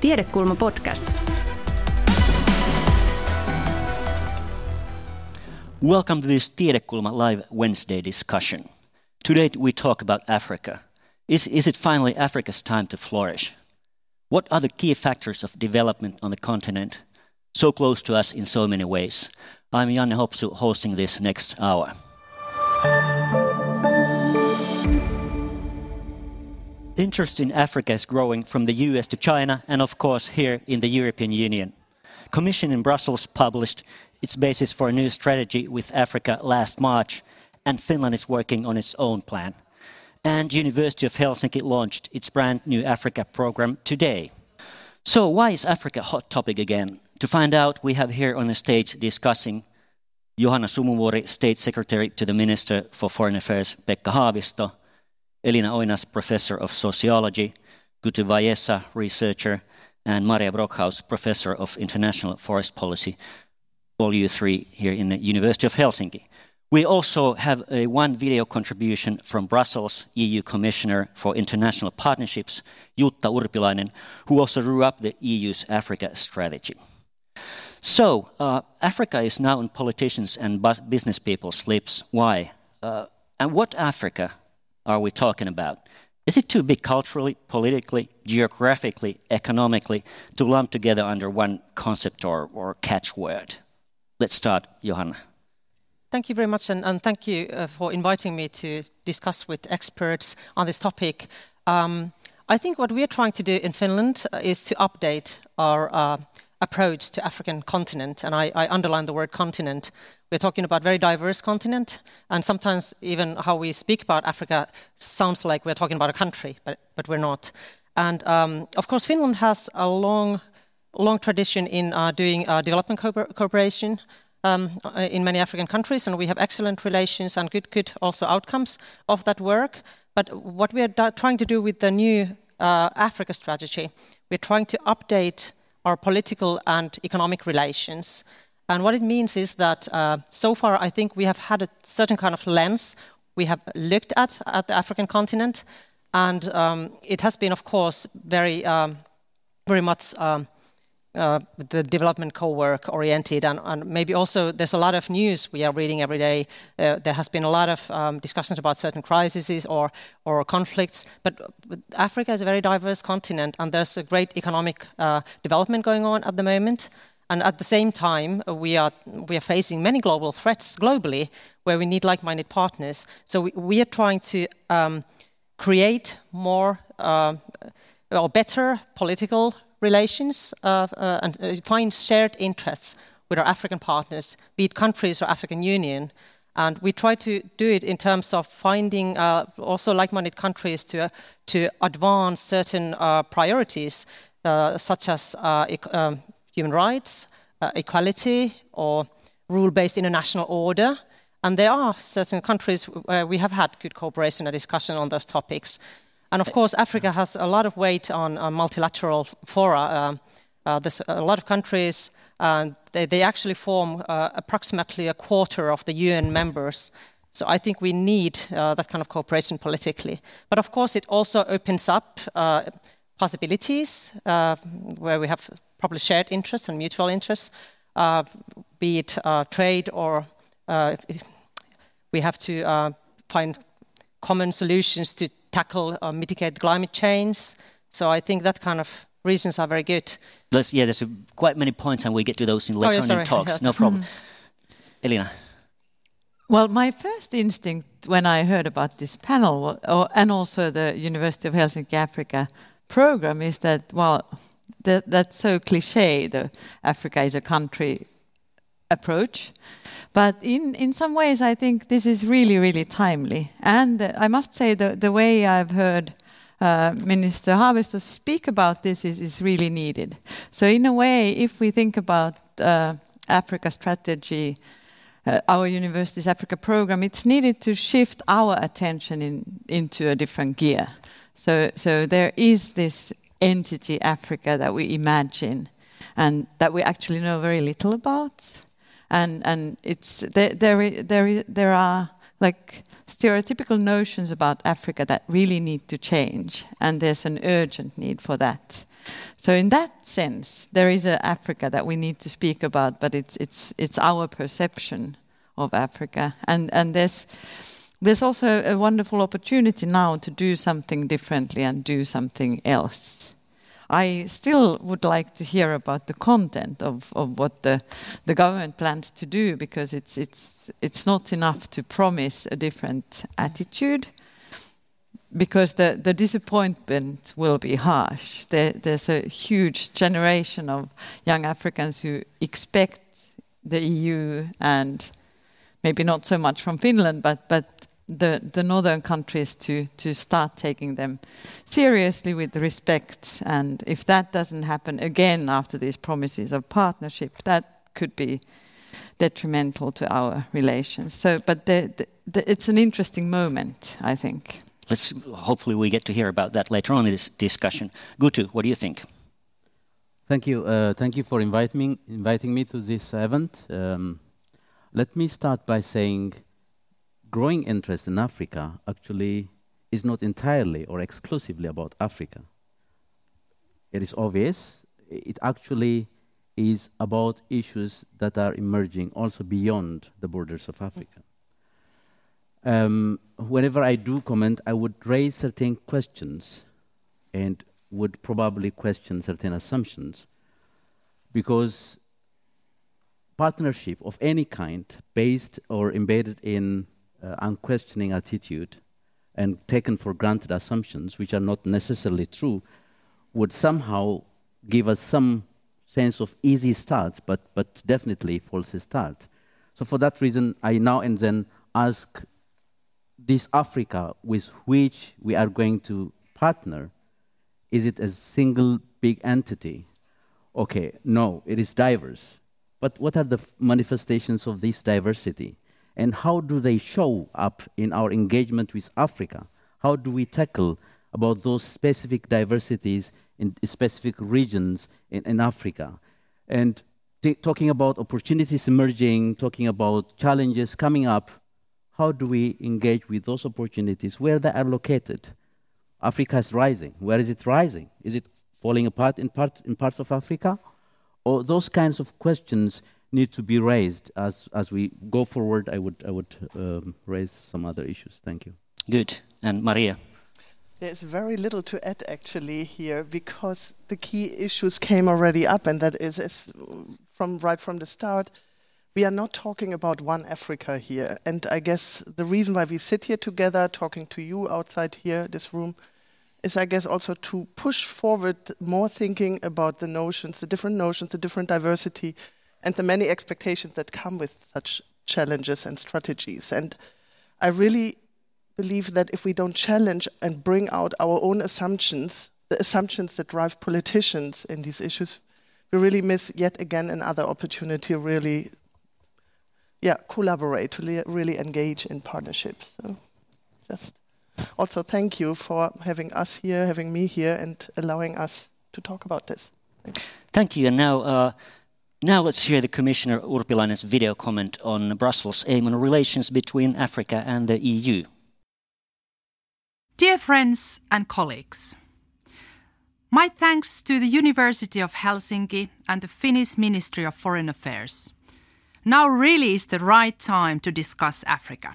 Tiedekulma podcast. Welcome to this Tiedekulma Live Wednesday discussion. Today we talk about Africa. Is, is it finally Africa's time to flourish? What are the key factors of development on the continent, so close to us in so many ways? I'm Janne Hopsu, hosting this next hour. Interest in Africa is growing from the US to China and, of course, here in the European Union. Commission in Brussels published its basis for a new strategy with Africa last March, and Finland is working on its own plan. And University of Helsinki launched its brand new Africa program today. So why is Africa a hot topic again? To find out, we have here on the stage discussing Johanna Sumuvuori, State Secretary to the Minister for Foreign Affairs, Pekka Haavisto, Elina Oinas, Professor of Sociology, Gutu Wayessa, Researcher, and Maria Brockhaus, Professor of International Forest Policy, all you three here in the University of Helsinki. We also have a one video contribution from Brussels EU Commissioner for International Partnerships, Jutta Urpilainen, who also drew up the EU's Africa strategy. So, uh, Africa is now in politicians and business people's lips. Why? Uh, and what Africa are we talking about? Is it too big culturally, politically, geographically, economically to lump together under one concept or, or catchword? Let's start, Johanna. Thank you very much, and, and thank you uh, for inviting me to discuss with experts on this topic. Um, I think what we are trying to do in Finland is to update our uh, approach to African continent, and I, I, underline the word continent. We're talking about very diverse continent, and sometimes even how we speak about Africa sounds like we're talking about a country, but, but we're not. And um, of course, Finland has a long long tradition in uh, doing uh, development co cooperation um, uh, in many African countries, and we have excellent relations and good, good also outcomes of that work. But what we are trying to do with the new uh, Africa strategy, we're trying to update our political and economic relations. And what it means is that uh, so far, I think we have had a certain kind of lens we have looked at at the African continent, and um, it has been, of course, very, um, very much. Um, uh, the development co-work oriented. And, and, maybe also there's a lot of news we are reading every day. Uh, there has been a lot of um, discussions about certain crises or, or conflicts. But africa is a very diverse continent and there's a great economic uh, development going on at the moment. And at the same time we are we are facing many global threats globally where we need like-minded partners. So we, we are trying to um, create more uh, or better political relations uh, and uh, find shared interests with our African partners, be it countries or African Union. And we try to do it in terms of finding uh, also like-minded countries to, uh, to advance certain priorities, such as um, human rights, equality, or rule-based international order. And there are certain countries where we have had good cooperation and discussion on those topics. And of course, Africa has a lot of weight on, on multilateral fora. Uh, uh, there's a lot of countries, and they, they actually form uh, approximately a quarter of the UN members. So I think we need uh, that kind of cooperation politically. But of course, it also opens up uh, possibilities uh, where we have probably shared interests and mutual interests, be it trade or we have to find common solutions to tackle or mitigate climate change. So I think that kind of reasons are very good. Let's, yeah, there's a, quite many points, and we get to those in later oh, yeah, on in talks. No problem. Elina. Well, my first instinct when I heard about this panel, or, and also the University of Helsinki Africa program, is that well, that, that's so cliche. The Africa is a country approach. But in, in some ways, I think this is really, really timely. And uh, I must say, the, the way I've heard uh, Minister Haavisto speak about this is, is really needed. So, in a way, if we think about uh, Africa strategy, uh, our university's Africa program, it's needed to shift our attention in, into a different gear. So, so there is this entity Africa that we imagine and that we actually know very little about and and it's there there there, there are like stereotypical notions about Africa that really need to change, and there's an urgent need for that. So in that sense, there is an Africa that we need to speak about, but it's it's it's our perception of Africa, and and there's there's also a wonderful opportunity now to do something differently and do something else. I still would like to hear about the content of, of what the, the government plans to do because it's, it's, it's not enough to promise a different attitude because the, the disappointment will be harsh. There, there's a huge generation of young Africans who expect the EU and maybe not so much from Finland, but, but the, the northern countries to, to start taking them seriously with respect. And if that doesn't happen again after these promises of partnership, that could be detrimental to our relations. So, but the, the, the, it's an interesting moment, I think. Let's hopefully we get to hear about that later on in this discussion. Gutu, what do you think? Thank you. Uh, thank you for inviting me, inviting me to this event. Um, let me start by saying growing interest in Africa actually is not entirely or exclusively about Africa. It is obvious. It actually is about issues that are emerging also beyond the borders of Africa. Um, whenever I do comment, I would raise certain questions and would probably question certain assumptions because partnership of any kind based or embedded in uh, unquestioning attitude and taken for granted assumptions, which are not necessarily true, would somehow give us some sense of easy start, but, but definitely false start. So for that reason, I now and then ask this Africa with which we are going to partner, is it a single big entity? Okay, no, it is diverse. But what are the manifestations of this diversity? And how do they show up in our engagement with Africa? How do we tackle about those specific diversities in specific regions in, in Africa? And talking about opportunities emerging, talking about challenges coming up, how do we engage with those opportunities where they are located? Africa is rising. Where is it rising? Is it falling apart in, part, in parts of Africa? Or those kinds of questions need to be raised as as we go forward. I would I would um, raise some other issues. Thank you. Good. And Maria. There's very little to add actually here because the key issues came already up, and that is, is from right from the start. We are not talking about one Africa here, and I guess the reason why we sit here together, talking to you outside here, this room, is I guess also to push forward more thinking about the notions, the different notions, the different diversity, and the many expectations that come with such challenges and strategies. And I really believe that if we don't challenge and bring out our own assumptions, the assumptions that drive politicians in these issues, we really miss yet again another opportunity to really yeah, collaborate, to really engage in partnerships. So just also thank you for having us here, having me here, and allowing us to talk about this. Thank you. And now uh, now let's hear the Commissioner Urpilainen's video comment on Brussels' aim on relations between Africa and the EU. Dear friends and colleagues, my thanks to the University of Helsinki and the Finnish Ministry of Foreign Affairs. Now really is the right time to discuss Africa.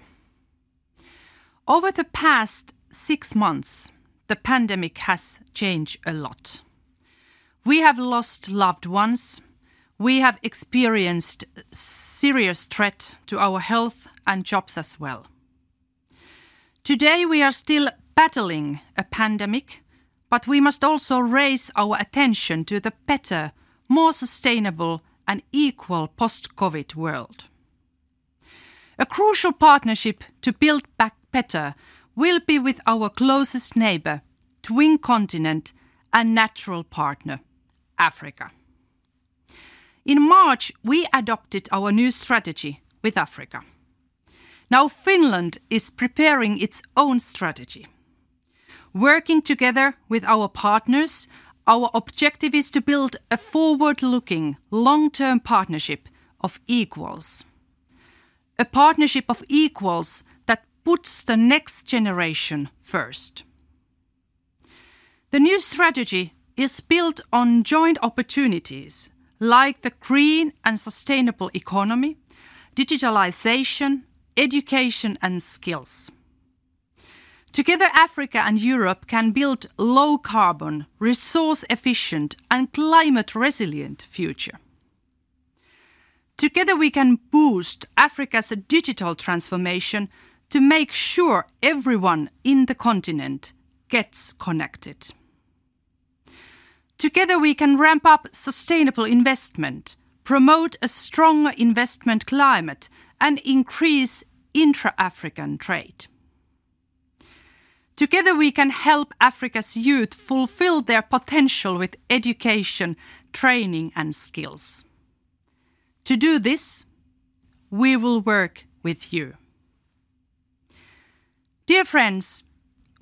Over the past six months, the pandemic has changed a lot. We have lost loved ones, we have experienced serious threat to our health and jobs as well. Today we are still battling a pandemic, but we must also raise our attention to the better, more sustainable and equal post-COVID world. A crucial partnership to build back better will be with our closest neighbour, twin continent and natural partner, Africa. In March, we adopted our new strategy with Africa. Now Finland is preparing its own strategy. Working together with our partners, our objective is to build a forward-looking, long-term partnership of equals. A partnership of equals that puts the next generation first. The new strategy is built on joint opportunities like the green and sustainable economy, digitalization, education, and skills. Together, Africa and Europe can build low carbon, resource efficient, and climate resilient future. Together, we can boost Africa's digital transformation to make sure everyone in the continent gets connected. Together, we can ramp up sustainable investment, promote a stronger investment climate, and increase intra-African trade. Together, we can help Africa's youth fulfill their potential with education, training, and skills. To do this, we will work with you. Dear friends,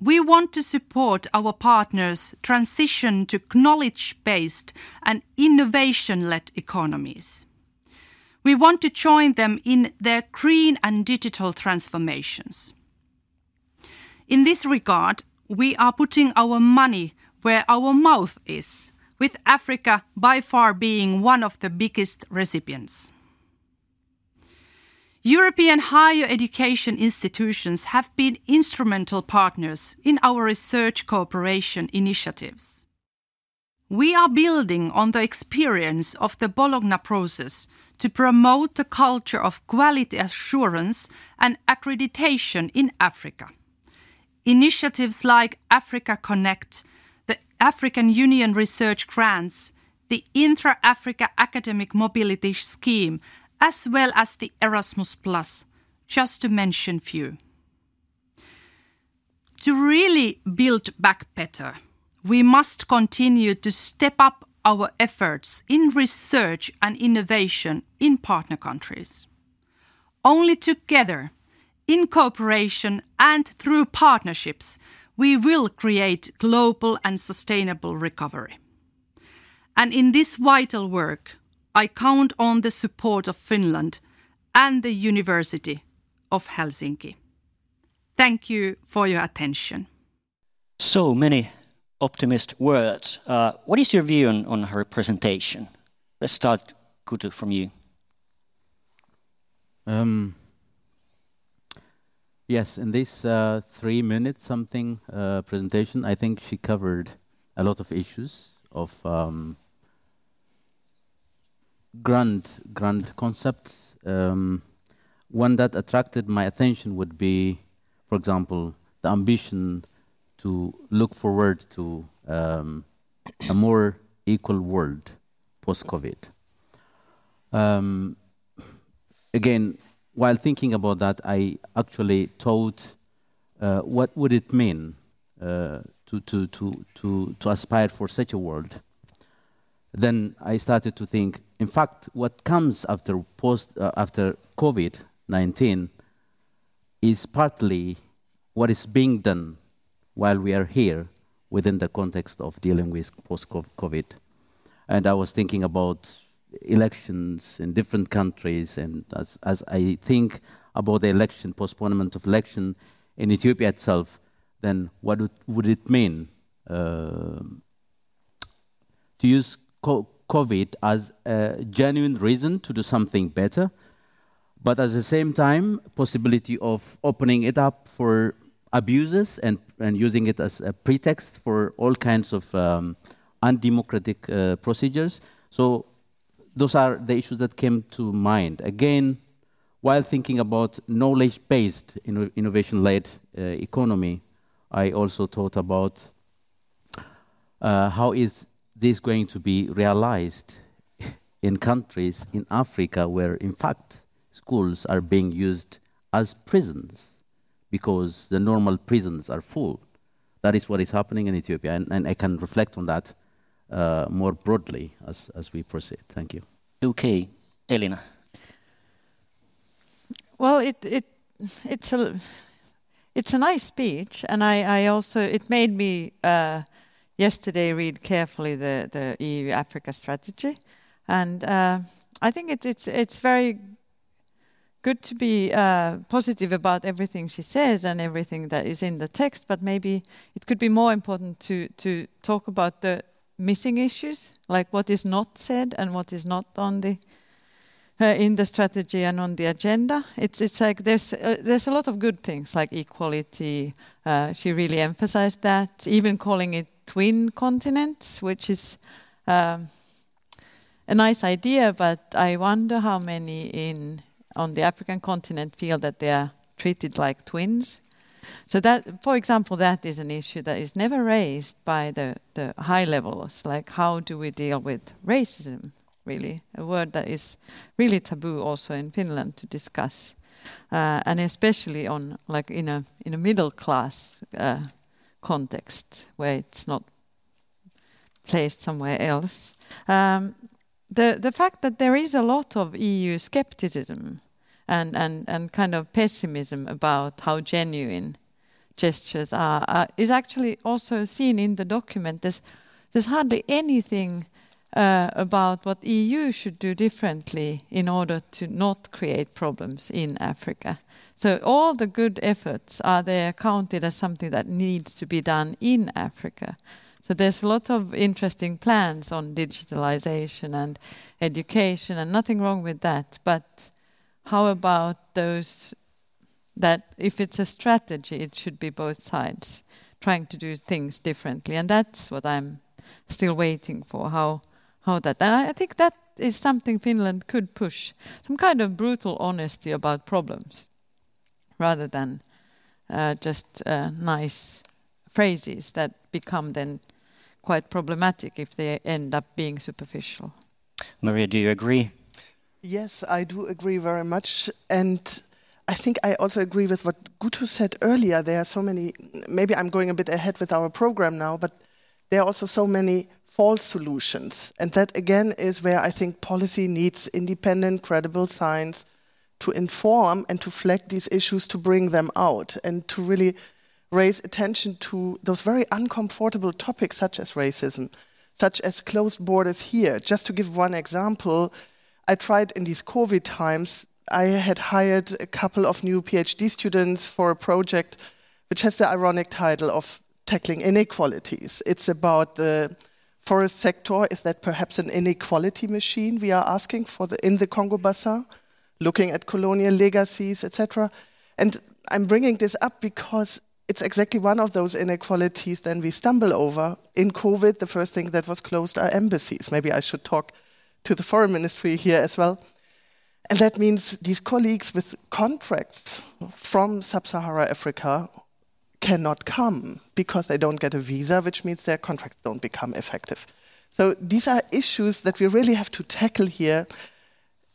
we want to support our partners' transition to knowledge-based and innovation-led economies. We want to join them in their green and digital transformations. In this regard, we are putting our money where our mouth is, with Africa by far being one of the biggest recipients. European higher education institutions have been instrumental partners in our research cooperation initiatives. We are building on the experience of the Bologna process to promote the culture of quality assurance and accreditation in Africa. Initiatives like Africa Connect, the African Union Research Grants, the Intra-Africa Academic Mobility Scheme, as well as the Erasmus+, just to mention few. To really build back better, we must continue to step up our efforts in research and innovation in partner countries. Only together, in cooperation and through partnerships, we will create global and sustainable recovery. And in this vital work, I count on the support of Finland and the University of Helsinki. Thank you for your attention. So many optimistic words. Uh, what is your view on her presentation? Let's start, Gutu, from you. Um, yes, in this uh, three minutes something uh, presentation, I think she covered a lot of issues of um, grand grand concepts. Um, one that attracted my attention would be, for example, the ambition to look forward to um, a more equal world post-COVID. Um, again, while thinking about that, I actually thought, uh, what would it mean uh, to to to to aspire for such a world? Then I started to think, in fact, what comes after uh, COVID-19 is partly what is being done while we are here within the context of dealing with post-COVID. And I was thinking about elections in different countries, and as I think about the election, postponement of election in Ethiopia itself, then what would it mean uh, to use COVID as a genuine reason to do something better, but at the same time, possibility of opening it up for abuses and and using it as a pretext for all kinds of um, undemocratic uh, procedures. So those are the issues that came to mind. Again, while thinking about knowledge-based innovation-led uh, economy, I also thought about uh, how is this going to be realized in countries in Africa where, in fact, schools are being used as prisons because the normal prisons are full. That is what is happening in Ethiopia, and I can reflect on that uh, more broadly as as we proceed. Thank you. Okay. Elina. Well, it, it, it's a nice speech, and I, I also it made me uh, yesterday read carefully the the EU-Africa strategy. And uh, I think it's very good to be uh, positive about everything she says and everything that is in the text, but maybe it could be more important to to talk about the missing issues, like what is not said and what is not on the in the strategy and on the agenda. It's it's like there's uh, there's a lot of good things like equality. Uh, she really emphasized that, even calling it twin continents, which is. Um, a nice idea, but I wonder how many in on the African continent feel that they are treated like twins. So that, for example, that is an issue that is never raised by the, the high levels. Like how do we deal with racism? Really, a word that is really taboo also in Finland to discuss, uh, and especially on like in a in a middle class uh, context where it's not placed somewhere else. Um, the the fact that there is a lot of EU skepticism and and and kind of pessimism about how genuine gestures are, uh, is actually also seen in the document. There's there's hardly anything uh, about what EU should do differently in order to not create problems in Africa. So all the good efforts are there counted as something that needs to be done in Africa. So there's a lot of interesting plans on digitalization and education, and nothing wrong with that. But how about those that if it's a strategy, it should be both sides trying to do things differently, and that's what I'm still waiting for. How how that, and I think that is something Finland could push some kind of brutal honesty about problems, rather than uh, just uh, nice phrases that become then quite problematic if they end up being superficial. Maria, do you agree? Yes, I do agree very much. And I think I also agree with what Gutu said earlier. There are so many, maybe I'm going a bit ahead with our program now, but there are also so many false solutions. And that again is where I think policy needs independent, credible science to inform and to flag these issues to bring them out and to really raise attention to those very uncomfortable topics such as racism, such as closed borders here. Just to give one example, I tried in these COVID times, I had hired a couple of new PhD students for a project which has the ironic title of tackling inequalities. It's about the forest sector. Is that perhaps an inequality machine we are asking for the, in the Congo Basin, looking at colonial legacies, etc. And I'm bringing this up because it's exactly one of those inequalities then we stumble over. In COVID, the first thing that was closed are embassies. Maybe I should talk to the foreign ministry here as well. And that means these colleagues with contracts from sub Sahara Africa cannot come because they don't get a visa, which means their contracts don't become effective. So these are issues that we really have to tackle here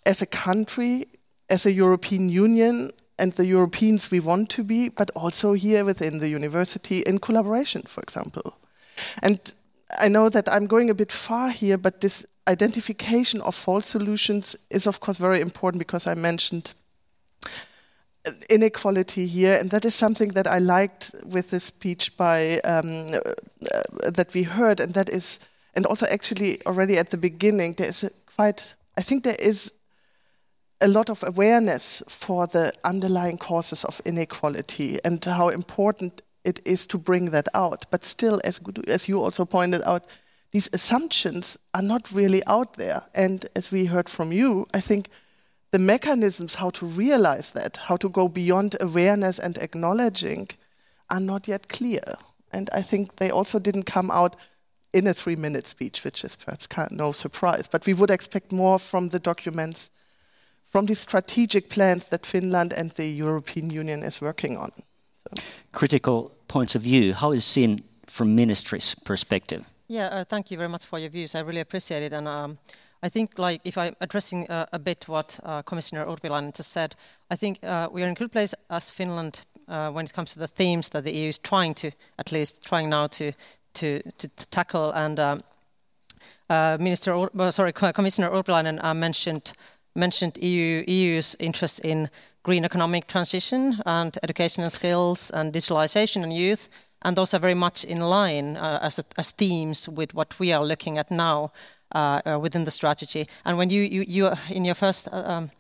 as a country, as a European Union, and the Europeans we want to be, but also here within the university in collaboration, for example. And I know that I'm going a bit far here, but this identification of false solutions is, of course, very important because I mentioned inequality here, and that is something that I liked with the speech by um, uh, that we heard, and that is, and also actually already at the beginning, there is quite. I think there is a lot of awareness for the underlying causes of inequality and how important it is to bring that out. But still, as, as you also pointed out, these assumptions are not really out there. And as we heard from you, I think the mechanisms how to realize that, how to go beyond awareness and acknowledging, are not yet clear. And I think they also didn't come out in a three minute speech, which is perhaps no surprise. But we would expect more from the documents from the strategic plans that Finland and the European Union is working on. So. Critical points of view, how is seen from ministry's perspective? Yeah, uh, thank you very much for your views. I really appreciate it. And um, I think, like, if I'm addressing uh, a bit what uh, Commissioner Urpilainen just said, I think uh, we are in a good place as Finland uh, when it comes to the themes that the EU is trying to, at least trying now to to, to, to tackle. And um, uh, Minister, Ur sorry, Commissioner Urpilainen mentioned mentioned EU, EU's interest in green economic transition and education and skills and digitalization and youth. And those are very much in line uh, as, as themes with what we are looking at now uh, uh, within the strategy. And when you, you, you in your first uh, um,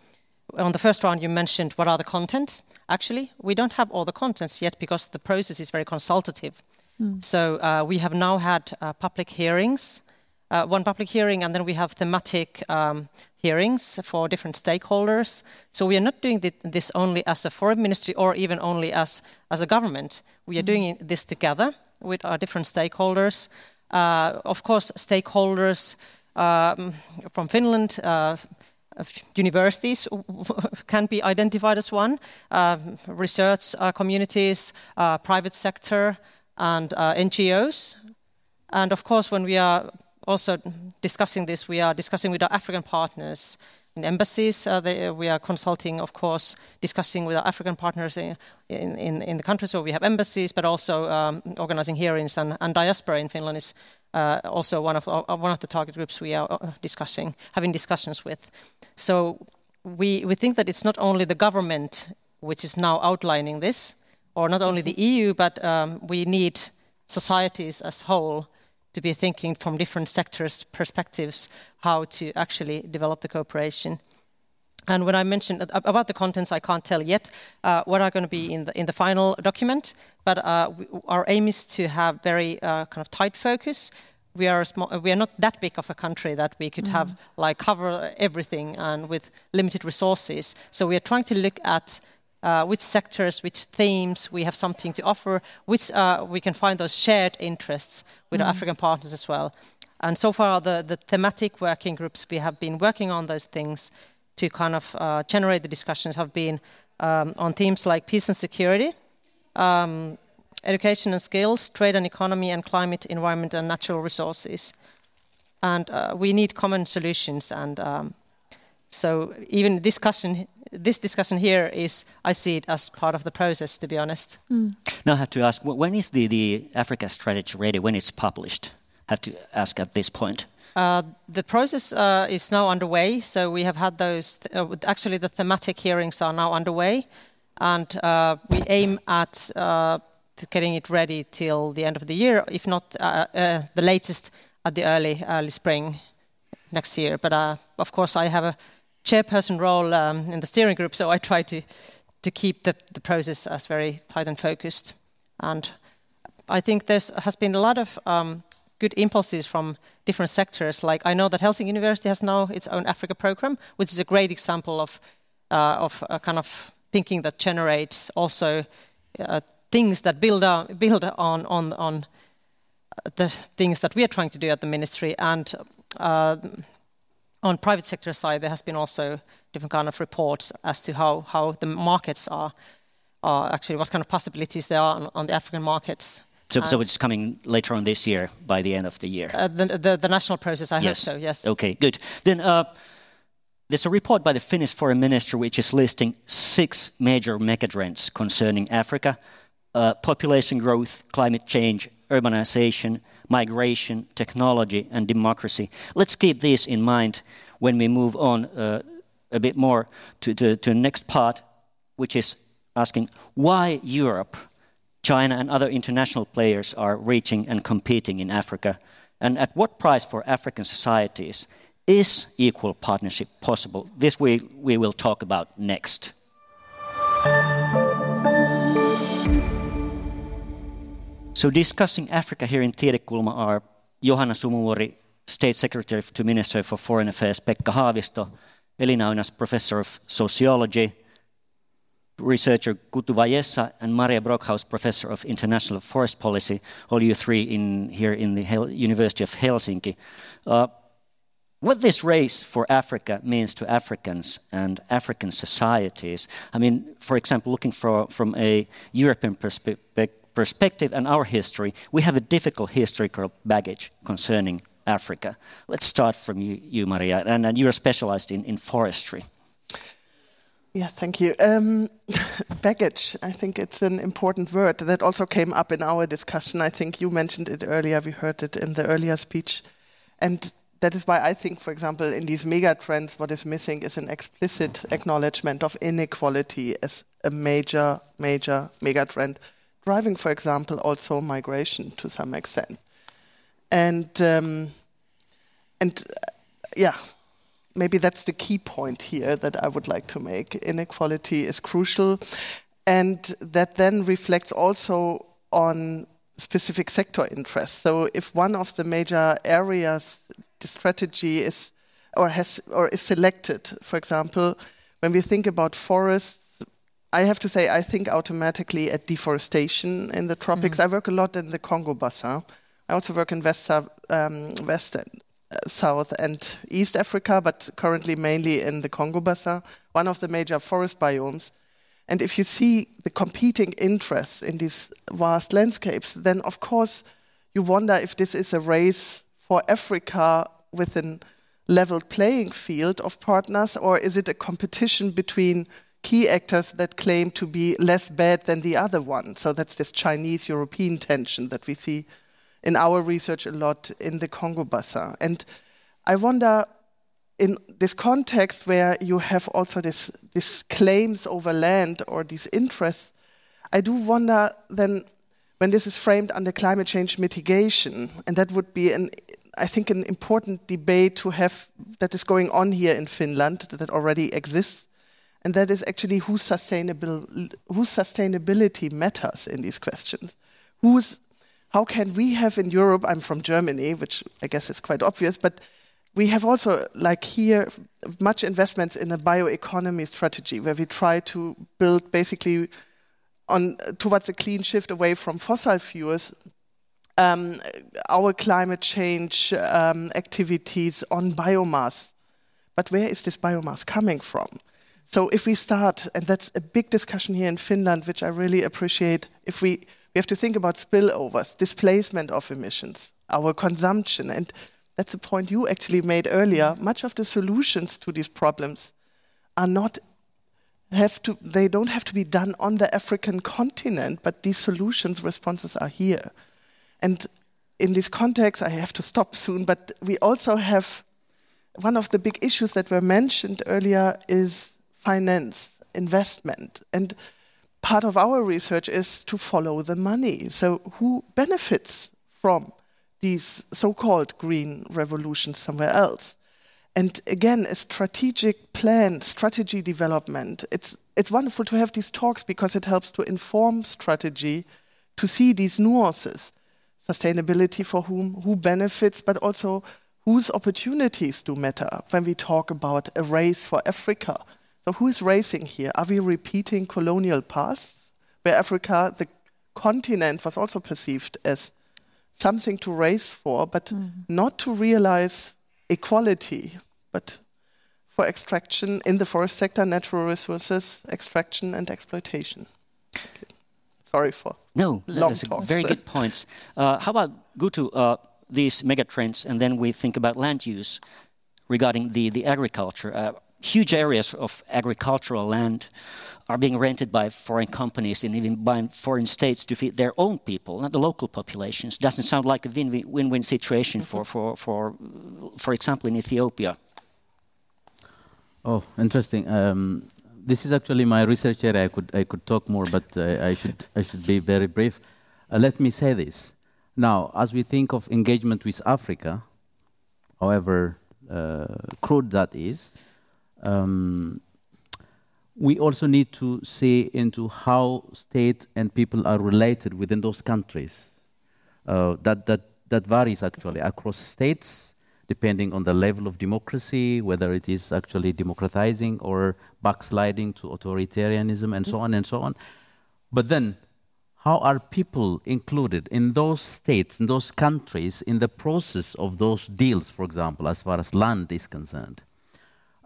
on the first round, you mentioned what are the contents. Actually, we don't have all the contents yet because the process is very consultative. So uh, we have now had uh, public hearings, uh, one public hearing, and then we have thematic um, hearings for different stakeholders. So we are not doing thi- this only as a foreign ministry or even only as, as a government. We are doing this together with our different stakeholders. Uh, of course, stakeholders um, from Finland, uh, universities can be identified as one, um, research uh, communities, uh, private sector, and NGOs. And of course, when we are also discussing this, we are discussing with our African partners in embassies. Uh, they, we are consulting, of course, discussing with our African partners in, in, in the countries where we have embassies, but also um, organizing hearings. And, and diaspora in Finland is also one of uh, one of the target groups we are uh, discussing, having discussions with. So we we think that it's not only the government which is now outlining this, or not only the EU, but um, we need societies as whole to be thinking from different sectors' perspectives how to actually develop the cooperation. And when I mentioned about the contents, I can't tell yet uh, what are going to be in the in the final document. But uh, we, our aim is to have very uh, kind of tight focus. We are a small, we are not that big of a country that we could have like cover everything and with limited resources. So we are trying to look at uh, which sectors, which themes we have something to offer, which uh, we can find those shared interests with our African partners as well. And so far, the, the thematic working groups we have been working on those things to kind of uh, generate the discussions have been um, on themes like peace and security, um, education and skills, trade and economy, and climate, environment, and natural resources. And uh, we need common solutions. And um, so, even discussion, this discussion here is, I see it as part of the process. To be honest. Now I have to ask, when is the, the Africa strategy ready? When it's published? I have to ask at this point. Uh, the process uh, is now underway, so we have had those. Th- uh, actually, the thematic hearings are now underway, and we aim at getting it ready till the end of the year, if not the latest at the early early spring next year. But of course, I have a chairperson role um, in the steering group, so I try to to keep the, the process as very tight and focused. And I think there's has been a lot of um, good impulses from different sectors. Like I know that Helsinki University has now its own Africa program, which is a great example of uh, of a kind of thinking that generates also uh, things that build on build on on on the things that we are trying to do at the ministry and. Uh, on private sector side, there has been also different kind of reports as to how, how the markets are, are actually what kind of possibilities there are on, on the African markets. So, so it's coming later on this year, by the end of the year. Uh, the, the, the national process, I hope so. Yes. Okay, good. Then uh, there's a report by the Finnish Foreign Minister which is listing six major megatrends concerning Africa uh, population growth, climate change, urbanization, migration, technology, and democracy. Let's keep these in mind when we move on uh, a bit more to, to, to the next part, which is asking why Europe, China, and other international players are reaching and competing in Africa, and at what price for African societies is equal partnership possible? This we, we will talk about next. So discussing Africa here in Tiedekulma are Johanna Sumuvuori, State Secretary to Ministry for Foreign Affairs Pekka Haavisto, Elina Oinas, Professor of Sociology, researcher Gutu Wayessa, and Maria Brockhaus, Professor of International Forest Policy, all you three in, here in the Hel- University of Helsinki. Uh, what this race for Africa means to Africans and African societies. I mean, for example, looking for, from a European perspe- perspective and our history, we have a difficult historical baggage concerning Africa. Let's start from you, you Maria, and, and you're specialized in, in forestry. Yeah, thank you. Um, baggage, I think it's an important word that also came up in our discussion. I think you mentioned it earlier, we heard it in the earlier speech. And that is why I think, for example, in these mega trends, what is missing is an explicit acknowledgement of inequality as a major, major mega trend, driving, for example, also migration to some extent. And, um, and uh, yeah, maybe that's the key point here that I would like to make. Inequality is crucial, and that then reflects also on specific sector interests. So if one of the major areas the strategy is or has or is selected, for example, when we think about forests, I have to say I think automatically at deforestation in the tropics. Mm. I work a lot in the Congo Basin. I also work in West, um, West South and East Africa, but currently mainly in the Congo Basin, one of the major forest biomes. And if you see the competing interests in these vast landscapes, then of course you wonder if this is a race for Africa with a level playing field of partners, or is it a competition between key actors that claim to be less bad than the other one? So that's this Chinese European tension that we see in our research a lot in the Congo Basin. And I wonder in this context where you have also this, this claims over land or these interests, I do wonder then when this is framed under climate change mitigation, and that would be an I think an important debate to have that is going on here in Finland that already exists, and that is actually whose sustainable whose sustainability matters in these questions. Who's how can we have in Europe? I'm from Germany, which I guess is quite obvious, but we have also, like here, much investments in a bioeconomy strategy where we try to build basically on towards a clean shift away from fossil fuels. Um, our climate change um, activities on biomass. But where is this biomass coming from? So if we start, and that's a big discussion here in Finland, which I really appreciate, if we, we have to think about spillovers, displacement of emissions, our consumption, and that's a point you actually made earlier. Much of the solutions to these problems are not have to they don't have to be done on the African continent, but these solutions responses are here. And in this context, I have to stop soon, but we also have one of the big issues that were mentioned earlier is finance, investment. And part of our research is to follow the money. So who benefits from these so-called green revolutions somewhere else. And again, a strategic plan, strategy development. It's it's wonderful to have these talks because it helps to inform strategy, to see these nuances, sustainability for whom, who benefits, but also whose opportunities do matter when we talk about a race for Africa. So who is racing here? Are we repeating colonial pasts where Africa, the continent, was also perceived as something to race for, but mm. not to realize equality, but for extraction in the forest sector, natural resources, extraction and exploitation. Okay. Sorry for no, long talks. Very good points. Uh, how about go to uh, these megatrends, and then we think about land use regarding the the agriculture. Uh, huge areas of agricultural land are being rented by foreign companies and even by foreign states to feed their own people, not the local populations. Doesn't sound like a win-win situation for, for, for, for example, in Ethiopia. Oh, interesting. Um, this is actually my research area. I could I could talk more, but uh, I should I should be very brief. Uh, let me say this. Now, as we think of engagement with Africa, however uh, crude that is, um, we also need to see into how state and people are related within those countries. Uh, that, that, that varies actually across states, depending on the level of democracy, whether it is actually democratizing or backsliding to authoritarianism, and so on and so on. But then, how are people included in those states, in those countries, in the process of those deals, for example, as far as land is concerned?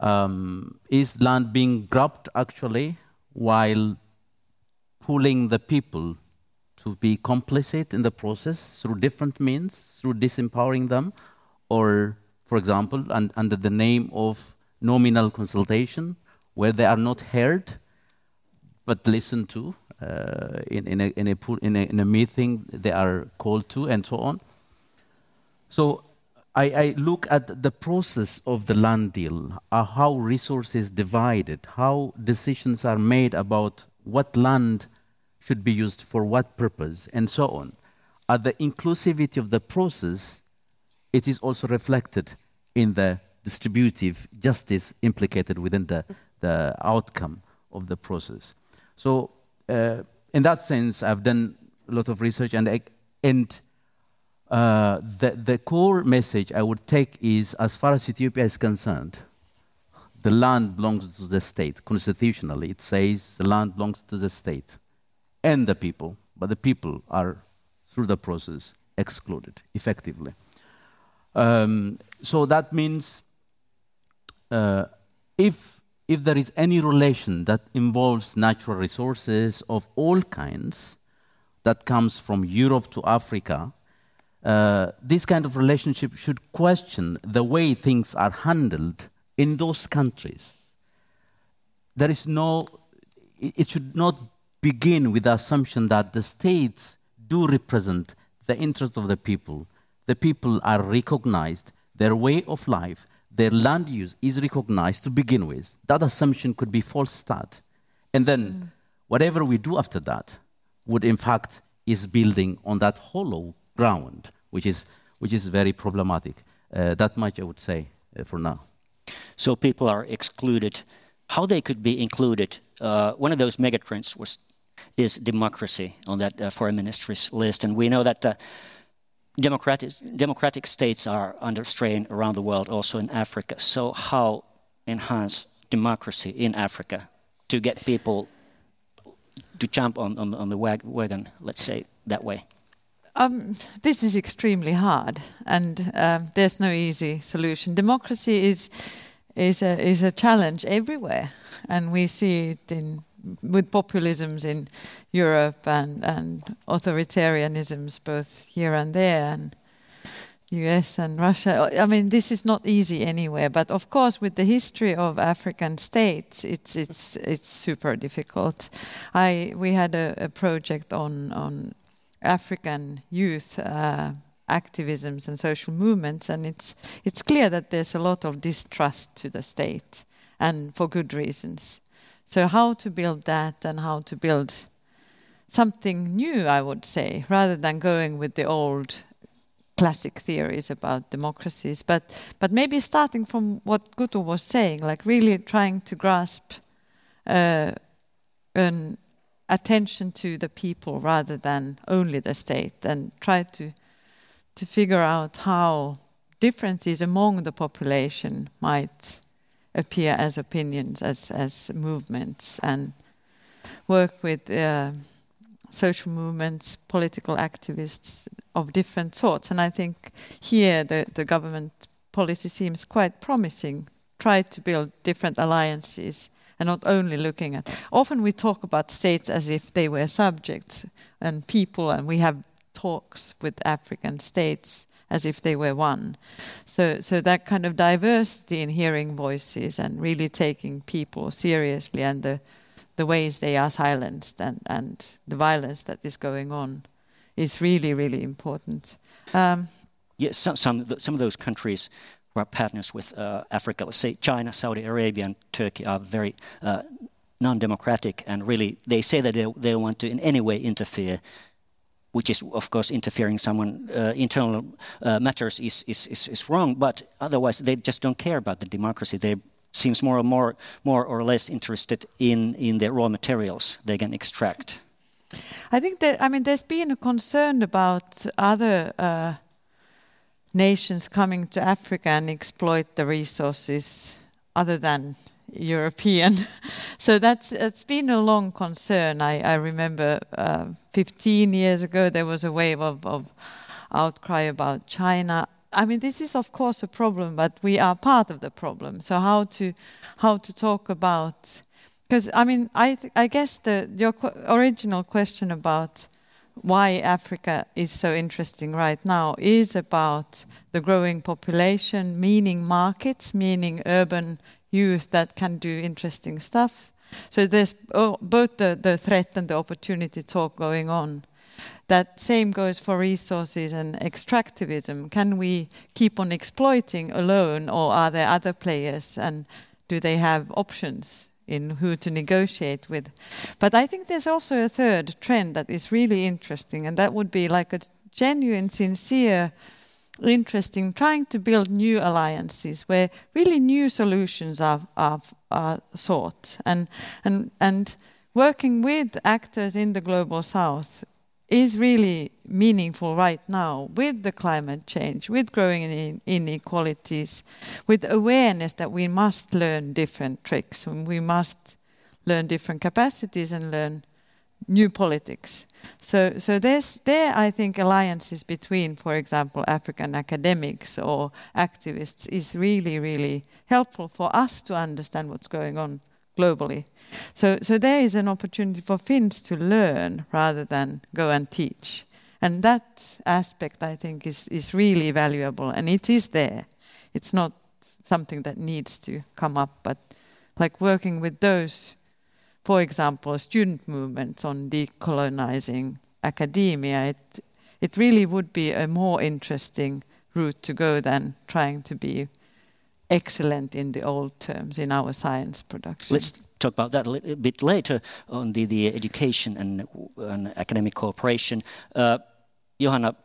Um, is land being grabbed actually while pulling the people to be complicit in the process through different means, through disempowering them, or, for example, un under the name of nominal consultation, where they are not heard but listened to uh, in, in, a, in, a, in, a, in a meeting they are called to, and so on. So I, I, look at the process of the land deal, uh, how resources divided, how decisions are made about what land should be used for what purpose, and so on. At the inclusivity of the process, it is also reflected in the distributive justice implicated within the, the outcome of the process. So, uh, in that sense, I've done a lot of research, and, and uh, the, the core message I would take is as far as Ethiopia is concerned, the land belongs to the state. Constitutionally, it says the land belongs to the state and the people, but the people are, through the process, excluded effectively. Um, so that means uh, if, if there is any relation that involves natural resources of all kinds that comes from Europe to Africa, uh, this kind of relationship should question the way things are handled in those countries. There is no, it should not begin with the assumption that the states do represent the interests of the people. The people are recognized, their way of life, their land use is recognized to begin with. That assumption could be false start. And then mm. whatever we do after that would in fact is building on that hollow ground, which is, which is very problematic. Uh, that much I would say uh, for now. So people are excluded. How they could be included? Uh, one of those megatrends was is democracy on that uh, foreign ministry's list, and we know that uh, democratic democratic states are under strain around the world, also in Africa. So how enhance democracy in Africa to get people to jump on, on, on the wagon, let's say that way? Um, this is extremely hard, and uh, there's no easy solution. Democracy is is a is a challenge everywhere, and we see it in with populisms in Europe and and authoritarianisms both here and there, and US and Russia. I mean, this is not easy anywhere. But of course, with the history of African states, it's it's it's super difficult. I we had a, a project on on African youth uh, activisms and social movements, and it's it's clear that there's a lot of distrust to the state, and for good reasons. So how to build that, and how to build something new, I would say, rather than going with the old classic theories about democracies, but but maybe starting from what Gutu was saying, like really trying to grasp uh, an attention to the people rather than only the state and try to to figure out how differences among the population might appear as opinions, as as movements, and work with uh, social movements, political activists of different sorts. And I think here the, the government policy seems quite promising. Try to build different alliances and not only looking at. Often we talk about states as if they were subjects and people, and we have talks with African states as if they were one. So, so that kind of diversity in hearing voices and really taking people seriously and the, the ways they are silenced and, and the violence that is going on is really, really important. Um, yes, some, some, some of those countries partners with uh, Africa, say China, Saudi Arabia, and Turkey, are very uh, non-democratic, and really they say that they, they want to in any way interfere, which is of course interfering someone uh, internal uh, matters is, is, is, is wrong. But otherwise, they just don't care about the democracy. They seems more or more more or less interested in in the raw materials they can extract. I think that I mean there's been a concern about other. Uh, nations coming to Africa and exploit the resources other than European. so that's it's been a long concern. I, I remember uh, 15 years ago there was a wave of, of outcry about China. I mean, this is of course a problem, but we are part of the problem. So how to how to talk about? Because I mean, I I guess the your original question about why Africa is so interesting right now is about the growing population, meaning markets, meaning urban youth that can do interesting stuff. So there's oh, both the, the threat and the opportunity talk going on. That same goes for resources and extractivism. Can we keep on exploiting alone, or are there other players, and do they have options? In who to negotiate with. But I think there's also a third trend that is really interesting, and that would be like a genuine, sincere interesting trying to build new alliances where really new solutions are, are, are sought and, and, and working with actors in the global south is really meaningful right now with the climate change, with growing inequalities, with awareness that we must learn different tricks and we must learn different capacities and learn new politics. So, so there's there I think alliances between, for example, African academics or activists is really really helpful for us to understand what's going on globally. So, so there is an opportunity for Finns to learn rather than go and teach. And that aspect, I think, is, is really valuable, and it is there. It's not something that needs to come up, but like working with those, for example, student movements on decolonizing academia, it, it really would be a more interesting route to go than trying to be excellent in the old terms in our science production. Let's talk about that a little bit later on the, the education and, and academic cooperation. Uh, Johanna,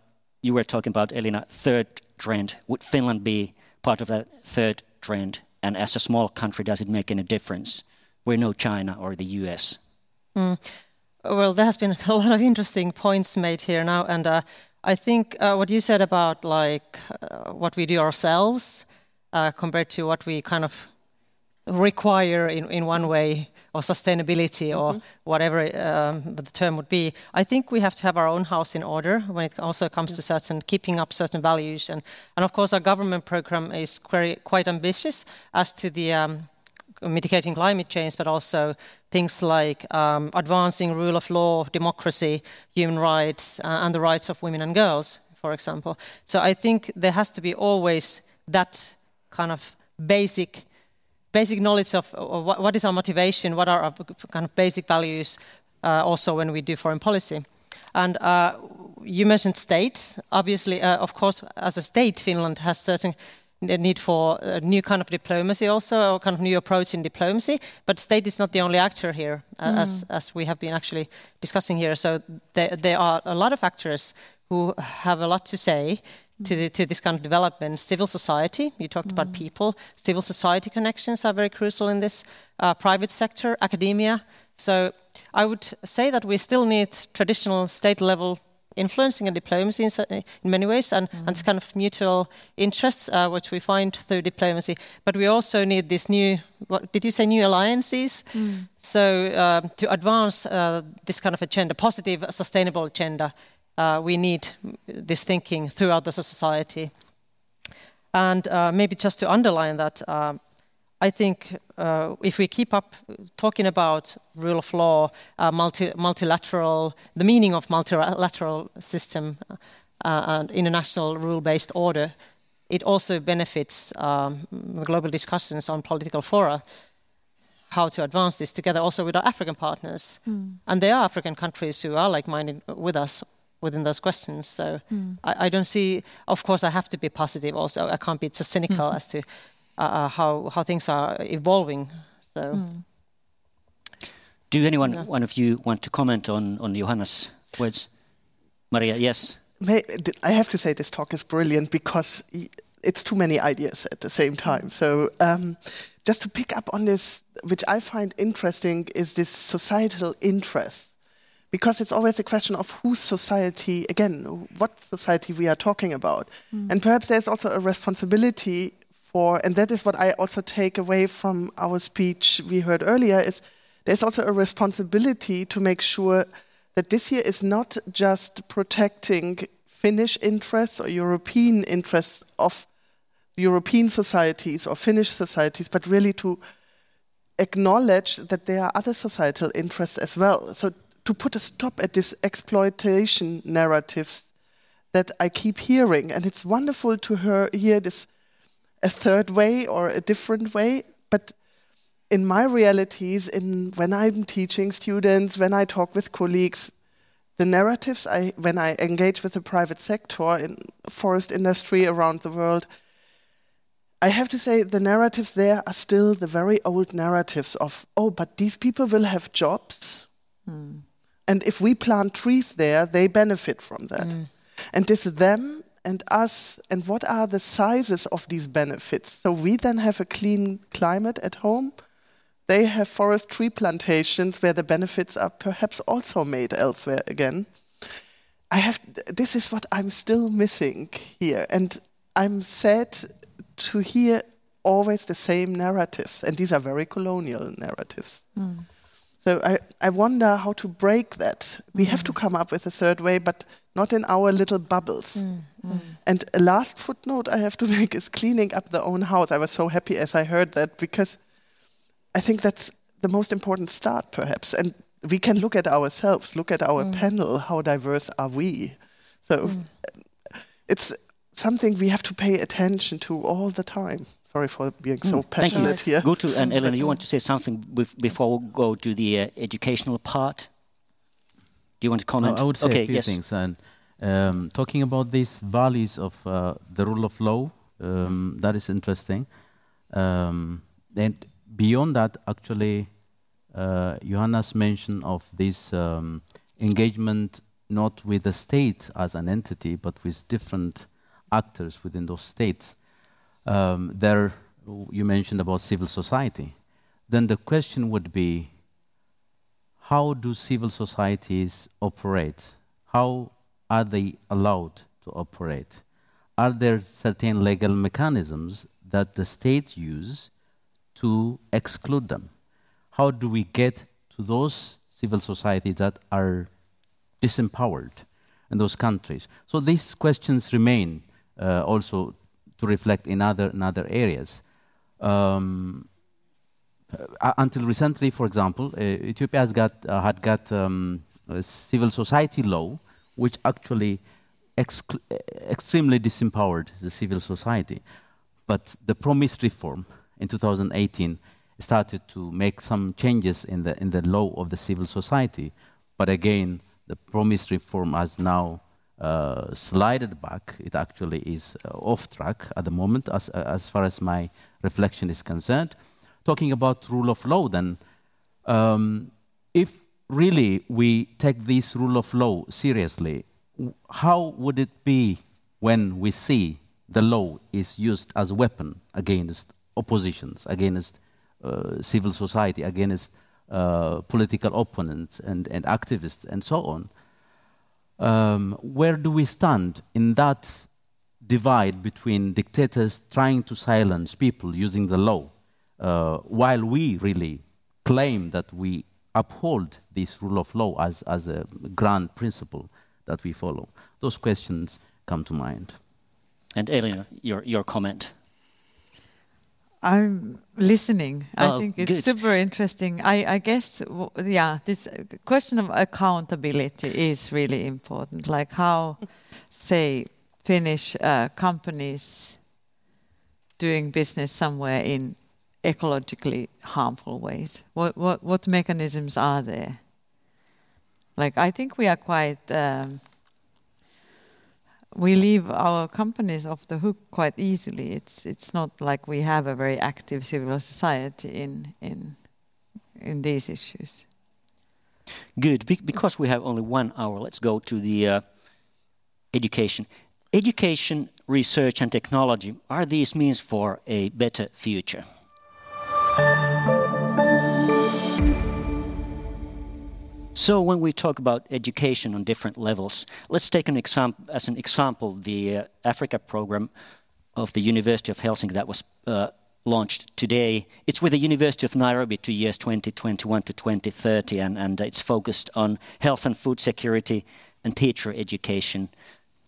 you were talking about Elina third trend. Would Finland be part of that third trend? And as a small country, does it make any difference? We're no China or the US. Mm. Well, there has been a lot of interesting points made here now, and uh, I think uh, what you said about like uh, what we do ourselves compared to what we kind of require in, in one way or sustainability or mm-hmm. whatever um, the term would be. I think we have to have our own house in order when it also comes yeah. to certain keeping up certain values and and of course our government program is very, quite ambitious as to the um, mitigating climate change, but also things like um, advancing rule of law, democracy, human rights, uh, and the rights of women and girls, for example. So I think there has to be always that kind of basic basic knowledge of, of what, what is our motivation, what are our kind of basic values, uh, also when we do foreign policy. And uh, you mentioned states. Obviously, uh, of course, as a state, Finland has certain need for a new kind of diplomacy also, or kind of new approach in diplomacy. But state is not the only actor here, mm. as, as we have been actually discussing here. So there, there are a lot of actors who have a lot to say to, the, to this kind of development. Civil society, you talked mm. about people, civil society connections are very crucial in this, uh, private sector, academia. So I would say that we still need traditional state level influencing and diplomacy in, in many ways, and, mm. and this kind of mutual interests, uh, which we find through diplomacy. But we also need these new, what did you say, new alliances? Mm. So uh, to advance uh, this kind of agenda, positive, sustainable agenda, uh, we need this thinking throughout the society. And uh, maybe just to underline that, uh, I think uh, if we keep up talking about rule of law, uh, multi multilateral, the meaning of multilateral system uh, and international rule-based order, it also benefits um, the global discussions on political fora how to advance this together also with our African partners. Mm. And there are African countries who are like-minded with us within those questions. So mm. I, I, don't see. Of course, I have to be positive. Also, I can't be just cynical mm-hmm. as to uh, uh, how how things are evolving. So. Mm. Do anyone, no. one of you, want to comment on on Johanna's words? Maria, yes. I have to say this talk is brilliant because it's too many ideas at the same time. So um, just to pick up on this, which I find interesting, is this societal interest because it's always a question of whose society, again, what society we are talking about. Mm. And perhaps there's also a responsibility for, and that is what I also take away from our speech we heard earlier, is there's also a responsibility to make sure that this year is not just protecting Finnish interests or European interests of European societies or Finnish societies, but really to acknowledge that there are other societal interests as well. So to put a stop at this exploitation narrative that I keep hearing. And it's wonderful to hear, hear this a third way or a different way. But in my realities, in when I'm teaching students, when I talk with colleagues, the narratives I when I engage with the private sector in forest industry around the world, I have to say the narratives there are still the very old narratives of oh, but these people will have jobs. Hmm. And if we plant trees there, they benefit from that. Mm. And this is them and us and what are the sizes of these benefits. So we then have a clean climate at home. They have forest tree plantations where the benefits are perhaps also made elsewhere again. I have this is what I'm still missing here and I'm sad to hear always the same narratives and these are very colonial narratives. Mm. So I, I wonder how to break that. We mm. have to come up with a third way, but not in our little bubbles. Mm. Mm. And a last footnote I have to make is cleaning up the own house. I was so happy as I heard that because I think that's the most important start, perhaps. And we can look at ourselves, look at our mm. panel. How diverse are we? So mm. it's something we have to pay attention to all the time. Sorry for being so mm, passionate here. to and Elina, you want to say something before we go to the uh, educational part? Do you want to comment? No, I would say okay, a few yes. things. And um, talking about these values of uh, the rule of law, um, that is interesting. Um, and beyond that, actually, uh, Johanna's mention of this um, engagement not with the state as an entity, but with different actors within those states. Um, there, you mentioned about civil society. Then the question would be, how do civil societies operate? How are they allowed to operate? Are there certain legal mechanisms that the state use to exclude them? How do we get to those civil societies that are disempowered in those countries? So these questions remain uh, also to reflect in other, in other areas. Um, uh, until recently, for example, uh, Ethiopia has got, uh, had got um, a civil society law which actually extremely disempowered the civil society. But the promised reform in 2018 started to make some changes in the, in the law of the civil society. But again, the promised reform has now uh, slided back. It actually is uh, off track at the moment, as, uh, as far as my reflection is concerned. Talking about rule of law, then, um, if really we take this rule of law seriously, how would it be when we see the law is used as a weapon against oppositions, against uh, civil society, against uh, political opponents and, and activists, and so on? Um, where do we stand in that divide between dictators trying to silence people using the law, uh, while we really claim that we uphold this rule of law as, as a grand principle that we follow? Those questions come to mind. And Elina, your, your comment. I'm listening. Oh, I think it's good. super interesting. I, I guess, yeah, this question of accountability is really important. Like how, say, Finnish uh, companies doing business somewhere in ecologically harmful ways? What, what, what mechanisms are there? Like, I think we are quite, um, we leave our companies off the hook quite easily. It's, it's not like we have a very active civil society in, in, in these issues. Good. Be because we have only one hour, let's go to the uh, education. Education, research, and technology are these means for a better future? So when we talk about education on different levels, let's take an example as an example the uh, Africa program of the University of Helsinki that was uh, launched today. It's with the University of Nairobi to years 2021 to 2030, and, and it's focused on health and food security and teacher education.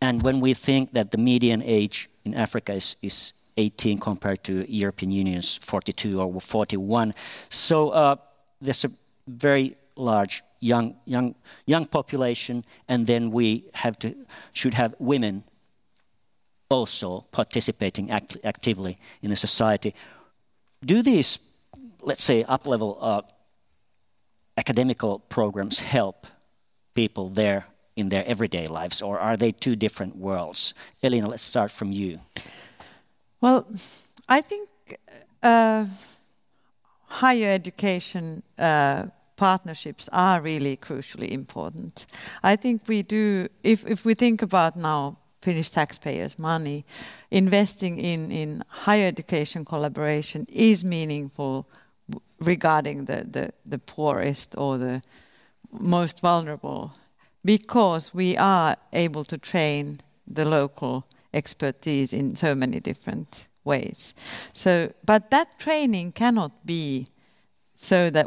And when we think that the median age in Africa is, is 18 compared to European Union's 42 or 41. So uh, there's a very large young young young population, and then we have to should have women also participating act actively in the society. Do these, let's say, up-level uh, academical programs help people there in their everyday lives, or are they two different worlds? Elina, let's start from you. Well, I think uh, higher education uh, partnerships are really crucially important. I think we do, if, if we think about now Finnish taxpayers' money, investing in, in higher education collaboration is meaningful regarding the, the, the poorest or the most vulnerable because we are able to train the local expertise in so many different ways. So, but that training cannot be so that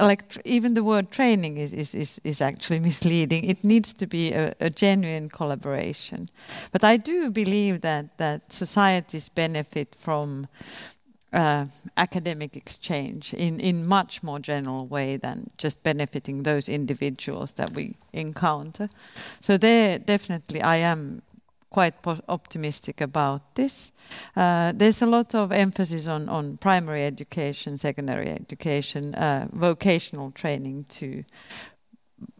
like even the word training is, is, is, is actually misleading. It needs to be a, a, genuine collaboration. But I do believe that, that societies benefit from uh, academic exchange in, in much more general way than just benefiting those individuals that we encounter. So there definitely I am quite optimistic about this. Uh, there's a lot of emphasis on, on primary education, secondary education, uh, vocational training too.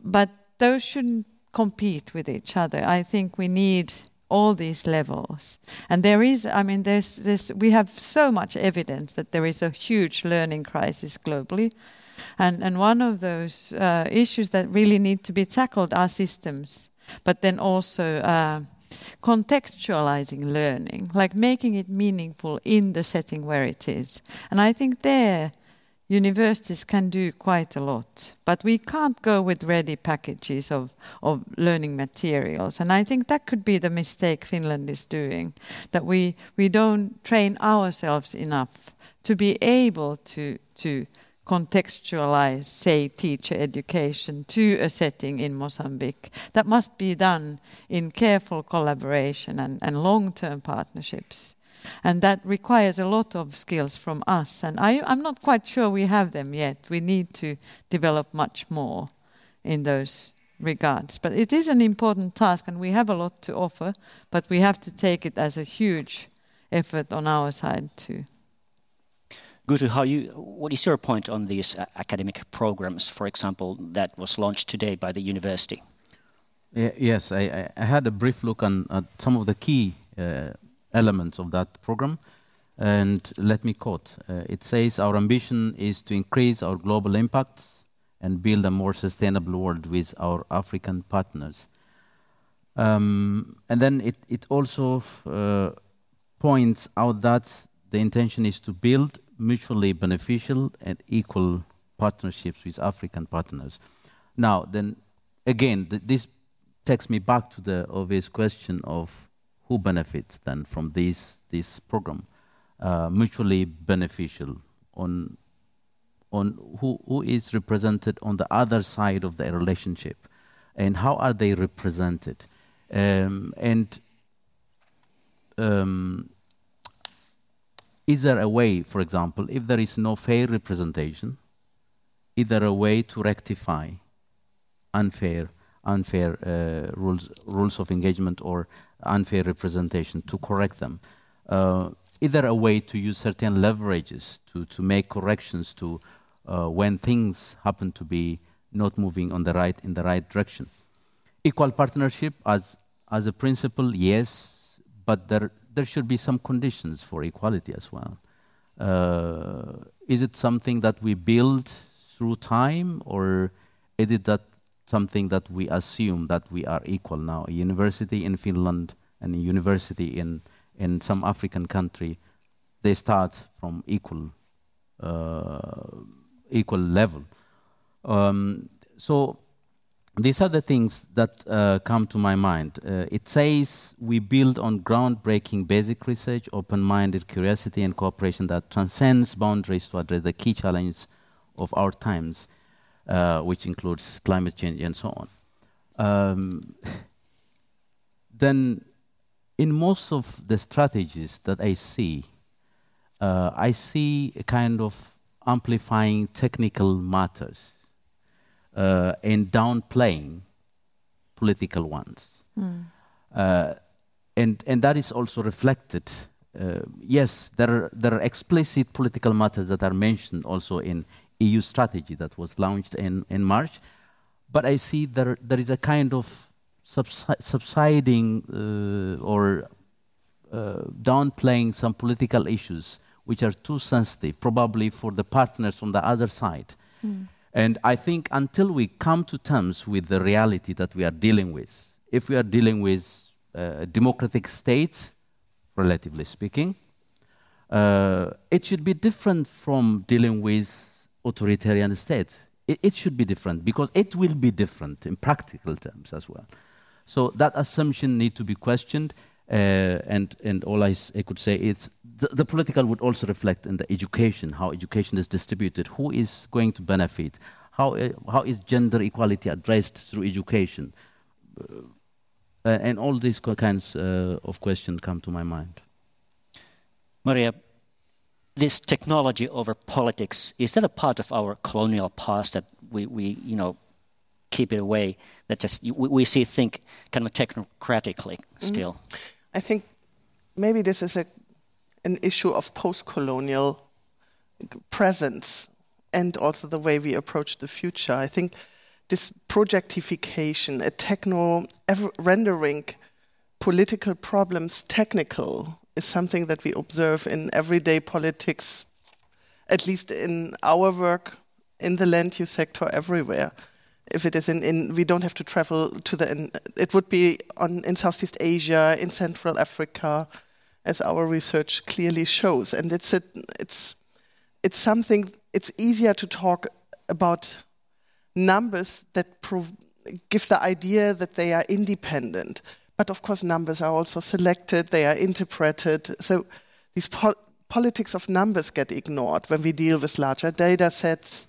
But those shouldn't compete with each other. I think we need all these levels. And there is, I mean, there's, there's, we have so much evidence that there is a huge learning crisis globally. And, and one of those uh, issues that really need to be tackled are systems, but then also uh, contextualizing learning, like making it meaningful in the setting where it is. And I think there universities can do quite a lot, but we can't go with ready packages of, of learning materials. And I think that could be the mistake Finland is doing, that we, we don't train ourselves enough to be able to, to contextualize, say, teacher education to a setting in Mozambique. That must be done in careful collaboration and, and long-term partnerships. And that requires a lot of skills from us. And I, I'm not quite sure we have them yet. We need to develop much more in those regards. But it is an important task, and we have a lot to offer, but we have to take it as a huge effort on our side too. Gutu, how you, what is your point on these uh, academic programs, for example, that was launched today by the university? Yes, I, I, had a brief look on uh, some of the key uh, elements of that program. And let me quote uh, it says, Our ambition is to increase our global impacts and build a more sustainable world with our African partners. Um, and then it, it also uh, points out that the intention is to build mutually beneficial and equal partnerships with African partners. Now, then again, th this takes me back to the obvious question of who benefits then from this this program, uh, mutually beneficial on on who who is represented on the other side of the relationship, and how are they represented, um, and um, is there a way, for example, if there is no fair representation, is there a way to rectify unfair, unfair uh, rules, rules of engagement or unfair representation to correct them? Uh, is there a way to use certain leverages to, to make corrections to uh, when things happen to be not moving on the right in the right direction? Equal partnership as as a principle, yes, but there there should be some conditions for equality as well. Uh, is it something that we build through time, or is it that something that we assume that we are equal now? A university in Finland and a university in in some African country, they start from equal uh, equal level. Um, so these are the things that uh, come to my mind. Uh, it says we build on groundbreaking basic research, open minded curiosity, and cooperation that transcends boundaries to address the key challenges of our times, uh, which includes climate change and so on. Um, then, in most of the strategies that I see, uh, I see a kind of amplifying technical matters uh, and downplaying political ones. Mm. Uh, and, and that is also reflected. Uh, yes, there are, there are explicit political matters that are mentioned also in EU strategy that was launched in, in March, but I see there, there is a kind of subsi subsiding uh, or uh, downplaying some political issues which are too sensitive, probably for the partners on the other side. Mm. And I think until we come to terms with the reality that we are dealing with, if we are dealing with uh, democratic state, relatively speaking. Uh, it should be different from dealing with authoritarian states. It, it, should be different because it will be different in practical terms as well. So that assumption need to be questioned. Uh, and and all I, I could say is the, the, political would also reflect in the education, how education is distributed, who is going to benefit, how uh, how is gender equality addressed through education, uh, and all these kinds uh, of questions come to my mind. Maria, this technology over politics is that a part of our colonial past that we, we you know keep it away that just we, we see think kind of technocratically still mm -hmm. I think maybe this is a an issue of post-colonial presence and also the way we approach the future i think this projectification a techno rendering political problems technical is something that we observe in everyday politics, at least in our work in the land use sector everywhere. If it is in, in we don't have to travel to the, in, it would be on in Southeast Asia, in Central Africa, as our research clearly shows. And it's a, it's it's something. It's easier to talk about numbers that give the idea that they are independent but of course, numbers are also selected, they are interpreted. So these po politics of numbers get ignored when we deal with larger data sets.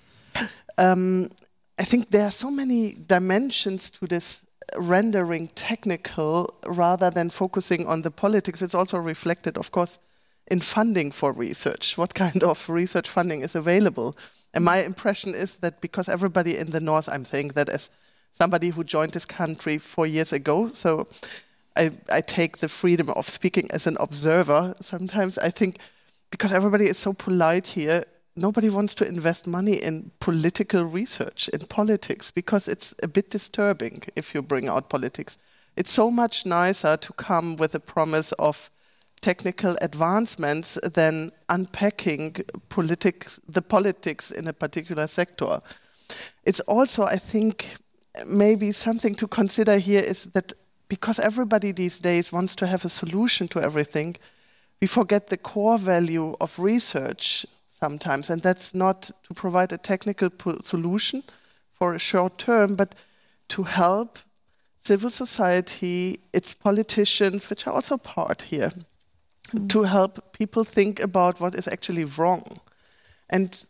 Um, I think there are so many dimensions to this rendering technical rather than focusing on the politics. It's also reflected, of course, in funding for research. What kind of research funding is available? And my impression is that because everybody in the North, I'm saying that as somebody who joined this country four years ago. So I, I take the freedom of speaking as an observer. Sometimes I think because everybody is so polite here, nobody wants to invest money in political research, in politics, because it's a bit disturbing if you bring out politics. It's so much nicer to come with a promise of technical advancements than unpacking politics, the politics in a particular sector. It's also, I think, maybe something to consider here is that because everybody these days wants to have a solution to everything, we forget the core value of research sometimes, and that's not to provide a technical solution for a short term, but to help civil society, its politicians, which are also part here, mm. to help people think about what is actually wrong. And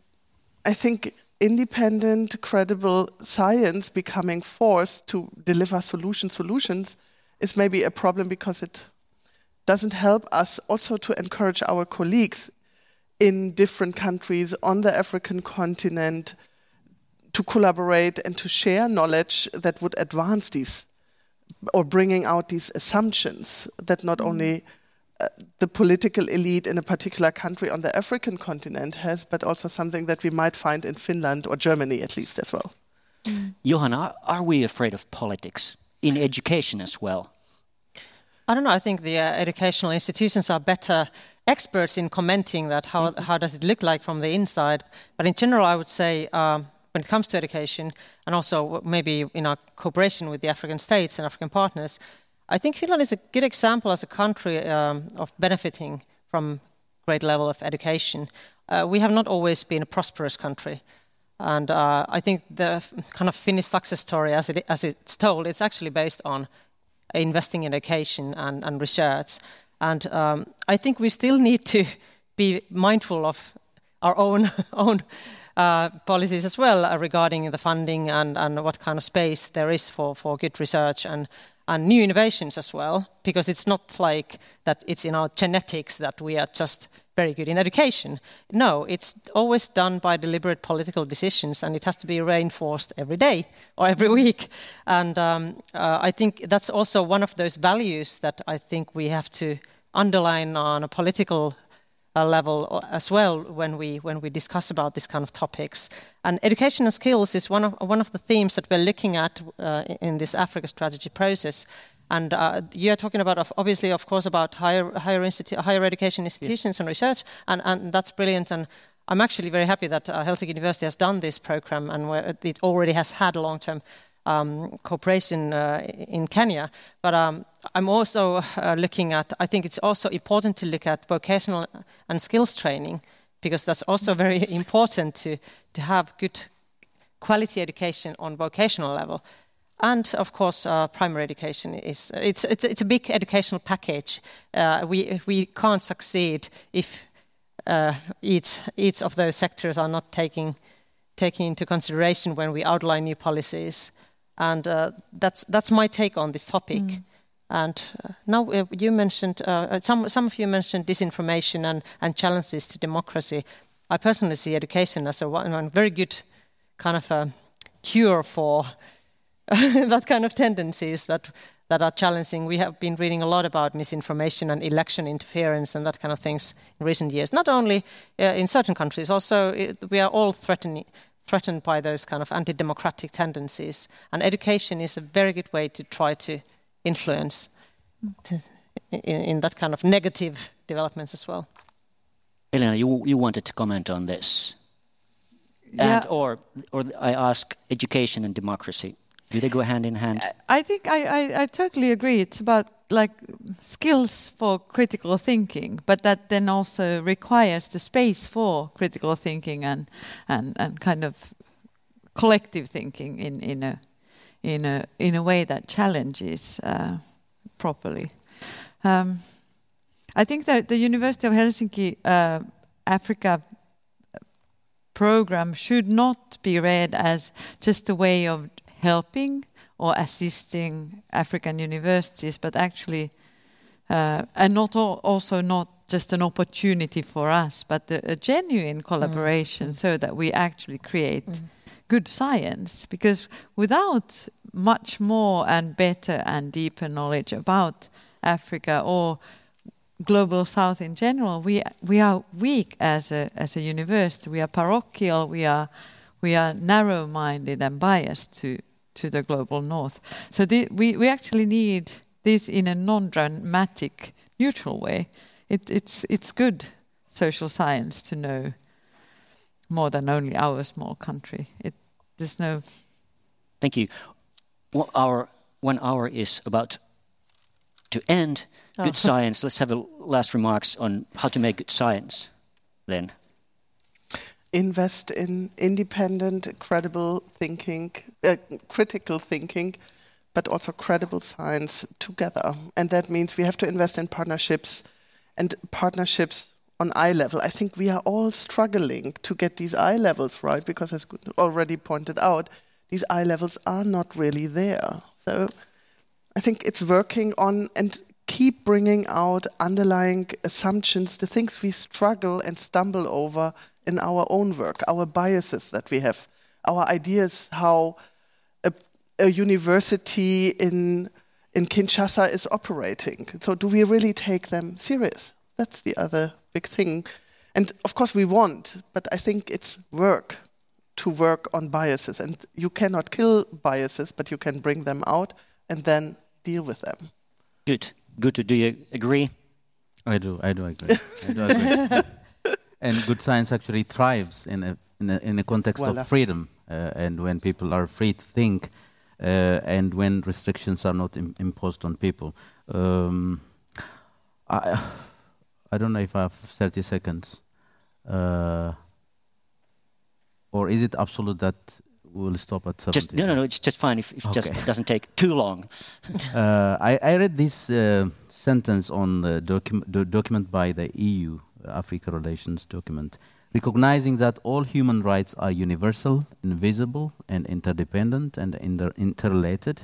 I think independent, credible science becoming forced to deliver solution solutions is maybe a problem because it doesn't help us also to encourage our colleagues in different countries on the African continent to collaborate and to share knowledge that would advance these or bringing out these assumptions that not mm. only uh, the political elite in a particular country on the African continent has, but also something that we might find in Finland or Germany at least as well. Mm. Johanna, are we afraid of politics in education as well? I don't know. I think the uh, educational institutions are better experts in commenting that how, mm-hmm. how does it look like from the inside. But in general, I would say um, when it comes to education, and also maybe in our cooperation with the African states and African partners, I think Finland is a good example as a country um, of benefiting from great level of education. Uh, we have not always been a prosperous country. And uh, I think the kind of Finnish success story, as, it, as it's told, it's actually based on investing in education and, and research. And um, I think we still need to be mindful of our own own uh, policies as well uh, regarding the funding and, and what kind of space there is for, for good research and, and new innovations as well, because it's not like that it's in our genetics that we are just very good in education. No, it's always done by deliberate political decisions, and it has to be reinforced every day or every week. And um, uh, I think that's also one of those values that I think we have to underline on a political uh, level as well when we when we discuss about this kind of topics. And education and skills is one of one of the themes that we're looking at uh, in this Africa strategy process. And uh, you're talking about, obviously, of course, about higher higher, institu- higher education institutions and research, and, and that's brilliant. And I'm actually very happy that uh, Helsinki University has done this program, and it already has had a long-term um, cooperation uh, in Kenya. But um, I'm also uh, looking at, I think it's also important to look at vocational and skills training because that's also very important to, to have good quality education on vocational level. And of course, uh, primary education is it's, it's, it's a big educational package. Uh, we we can't succeed if uh, each each of those sectors are not taking taking into consideration when we outline new policies. And uh, that's that's my take on this topic. Mm. And uh, now uh, you mentioned some some of you mentioned disinformation and, and challenges to democracy. I personally see education as a one very good kind of a cure for that kind of tendencies that that are challenging. We have been reading a lot about misinformation and election interference and that kind of things in recent years. Not only uh, in certain countries, also it, we are all threatened threatened by those kind of anti-democratic tendencies. And education is a very good way to try to influence to, in, in, that kind of negative developments as well. Elina, you you wanted to comment on this, yeah. and or or I ask education and democracy. Do they go hand in hand? I think I, I, I, totally agree. It's about like skills for critical thinking, but that then also requires the space for critical thinking and and, and kind of collective thinking in, in a in a in a way that challenges uh, properly. Um, I think that the University of Helsinki uh, Africa program should not be read as just a way of helping or assisting African universities, but actually, uh, and not all, also not just an opportunity for us, but a, a genuine collaboration, mm. so that we actually create mm. good science. Because without much more and better and deeper knowledge about Africa or global south in general, we we are weak as a as a university. We are parochial. We are we are narrow-minded and biased to to the global north. So the, we, we actually need this in a non-dramatic, neutral way. It, it's, it's good social science to know more than only our small country. It, there's no... Thank you. Well, our one hour is about to end. Oh. Good science. Let's have a last remarks on how to make good science then invest in independent, credible thinking, uh, critical thinking, but also credible science together. And that means we have to invest in partnerships and partnerships on eye level. I think we are all struggling to get these eye levels right because, as already pointed out, these eye levels are not really there. So I think it's working on and keep bringing out underlying assumptions, the things we struggle and stumble over in our own work, our biases that we have, our ideas how a, a university in in Kinshasa is operating. So do we really take them serious? That's the other big thing. And of course we want, but I think it's work to work on biases. And you cannot kill biases, but you can bring them out and then deal with them. Good. Good. Do you agree? I do. I do agree. I do agree. and good science actually thrives in a in a, in a context of freedom, uh, and when people are free to think, uh, and when restrictions are not Im imposed on people. Um, I I don't know if I have 30 seconds, uh, or is it absolute that we'll stop at 70? Just, no, no, no. It's just fine if, if okay. it just doesn't take too long. Uh, I I read this uh, sentence on the docu document by the EU Africa Relations document, recognizing that all human rights are universal, invisible, and interdependent and inter interrelated.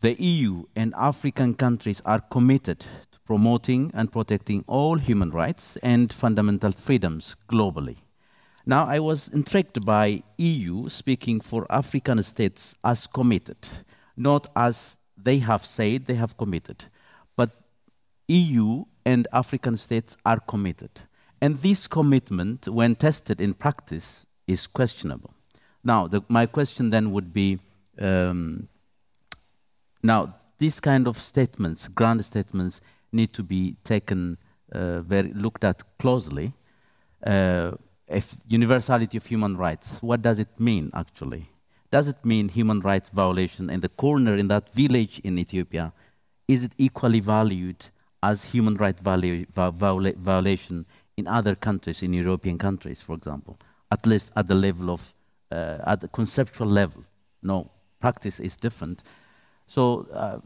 The EU and African countries are committed to promoting and protecting all human rights and fundamental freedoms globally. Now, I was intrigued by EU speaking for African states as committed, not as they have said they have committed, EU and African states are committed. And this commitment, when tested in practice, is questionable. Now, the, my question then would be um, now, these kind of statements, grand statements, need to be taken, uh, very looked at closely. Uh, if universality of human rights, what does it mean actually? does it mean human rights violation in the corner in that village in Ethiopia? Is it equally valued as human rights violation in other countries, in European countries, for example? At least at the level of, uh, at the conceptual level. No, practice is different. So uh,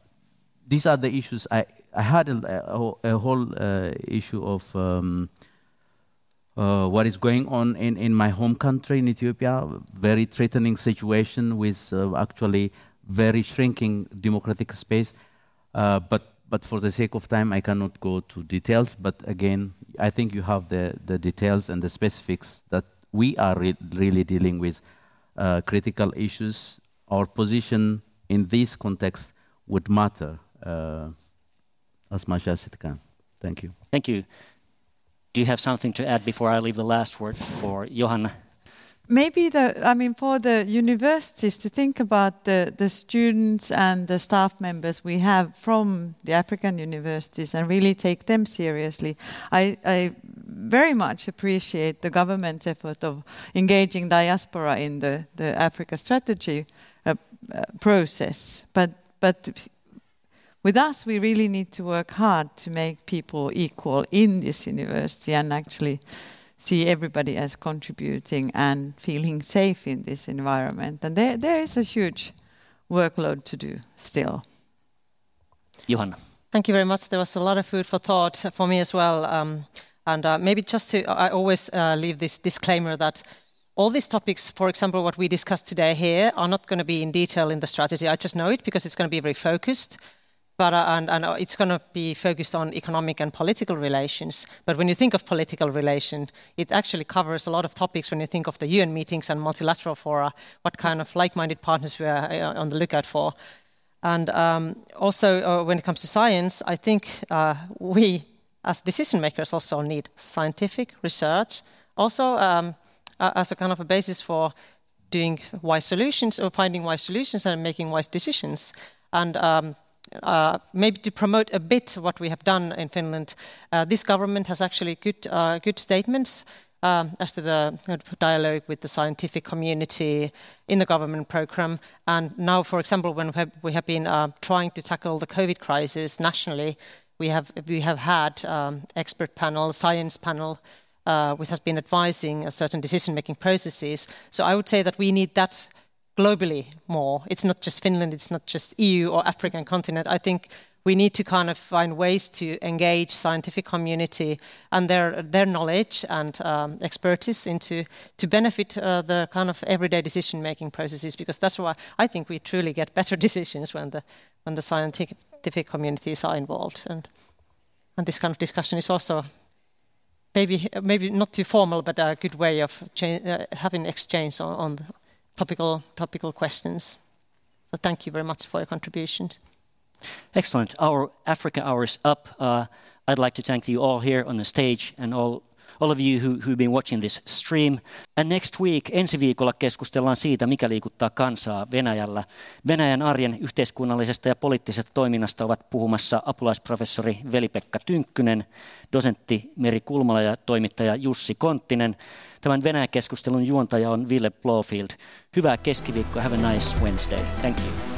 these are the issues. I, I had a, a, a whole uh, issue of um, uh, what is going on in, in my home country in Ethiopia, very threatening situation with uh, actually very shrinking democratic space. Uh, but, but for the sake of time, I cannot go to details. But again, I think you have the, the details and the specifics that we are re really dealing with uh, critical issues. Our position in this context would matter uh, as much as it can. Thank you. Thank you. Do you have something to add before I leave the last word for Johanna? Maybe the, I mean, for the universities to think about the, the students and the staff members we have from the African universities and really take them seriously. I, I very much appreciate the government's effort of engaging diaspora in the, the Africa strategy uh, uh, process. But, but with us, we really need to work hard to make people equal in this university and actually see everybody as contributing and feeling safe in this environment. And there, there is a huge workload to do still. Johanna. Thank you very much. There was a lot of food for thought for me as well. Um, and uh, maybe just to, I always uh, leave this disclaimer that all these topics, for example, what we discussed today here, are not going to be in detail in the strategy. I just know it because it's going to be very focused but uh, and, and uh, it's going to be focused on economic and political relations. But when you think of political relations, it actually covers a lot of topics. When you think of the UN meetings and multilateral fora, what kind of like-minded partners we are uh, on the lookout for, and um, also uh, when it comes to science, I think uh, we as decision makers also need scientific research, also um, as a kind of a basis for doing wise solutions or finding wise solutions and making wise decisions. And um, uh, maybe to promote a bit what we have done in Finland, uh, this government has actually good, uh, good statements um, as to the dialogue with the scientific community in the government program. And now, for example, when we have been uh, trying to tackle the COVID crisis nationally, we have, we have had um, expert panel, science panel, uh, which has been advising certain decision-making processes. So I would say that we need that globally more. It's not just Finland, it's not just EU or African continent. I think we need to kind of find ways to engage scientific community and their their knowledge and um, expertise into to benefit uh, the kind of everyday decision making processes because that's why I think we truly get better decisions when the when the scientific communities are involved and and this kind of discussion is also maybe maybe not too formal but a good way of uh, having exchange on, on topical, topical questions. So thank you very much for your contributions. Excellent. Our Africa hour is up. Uh, I'd like to thank you all here on the stage and all all of you who, who've been watching this stream. And next week, ensi viikolla keskustellaan siitä, mikä liikuttaa kansaa Venäjällä. Venäjän arjen yhteiskunnallisesta ja poliittisesta toiminnasta ovat puhumassa apulaisprofessori Veli-Pekka Tynkkynen, dosentti Meri Kulmala ja toimittaja Jussi Konttinen. Tämän Venäjä-keskustelun juontaja on Ville Blofield. Hyvää keskiviikkoa. Have a nice Wednesday. Thank you.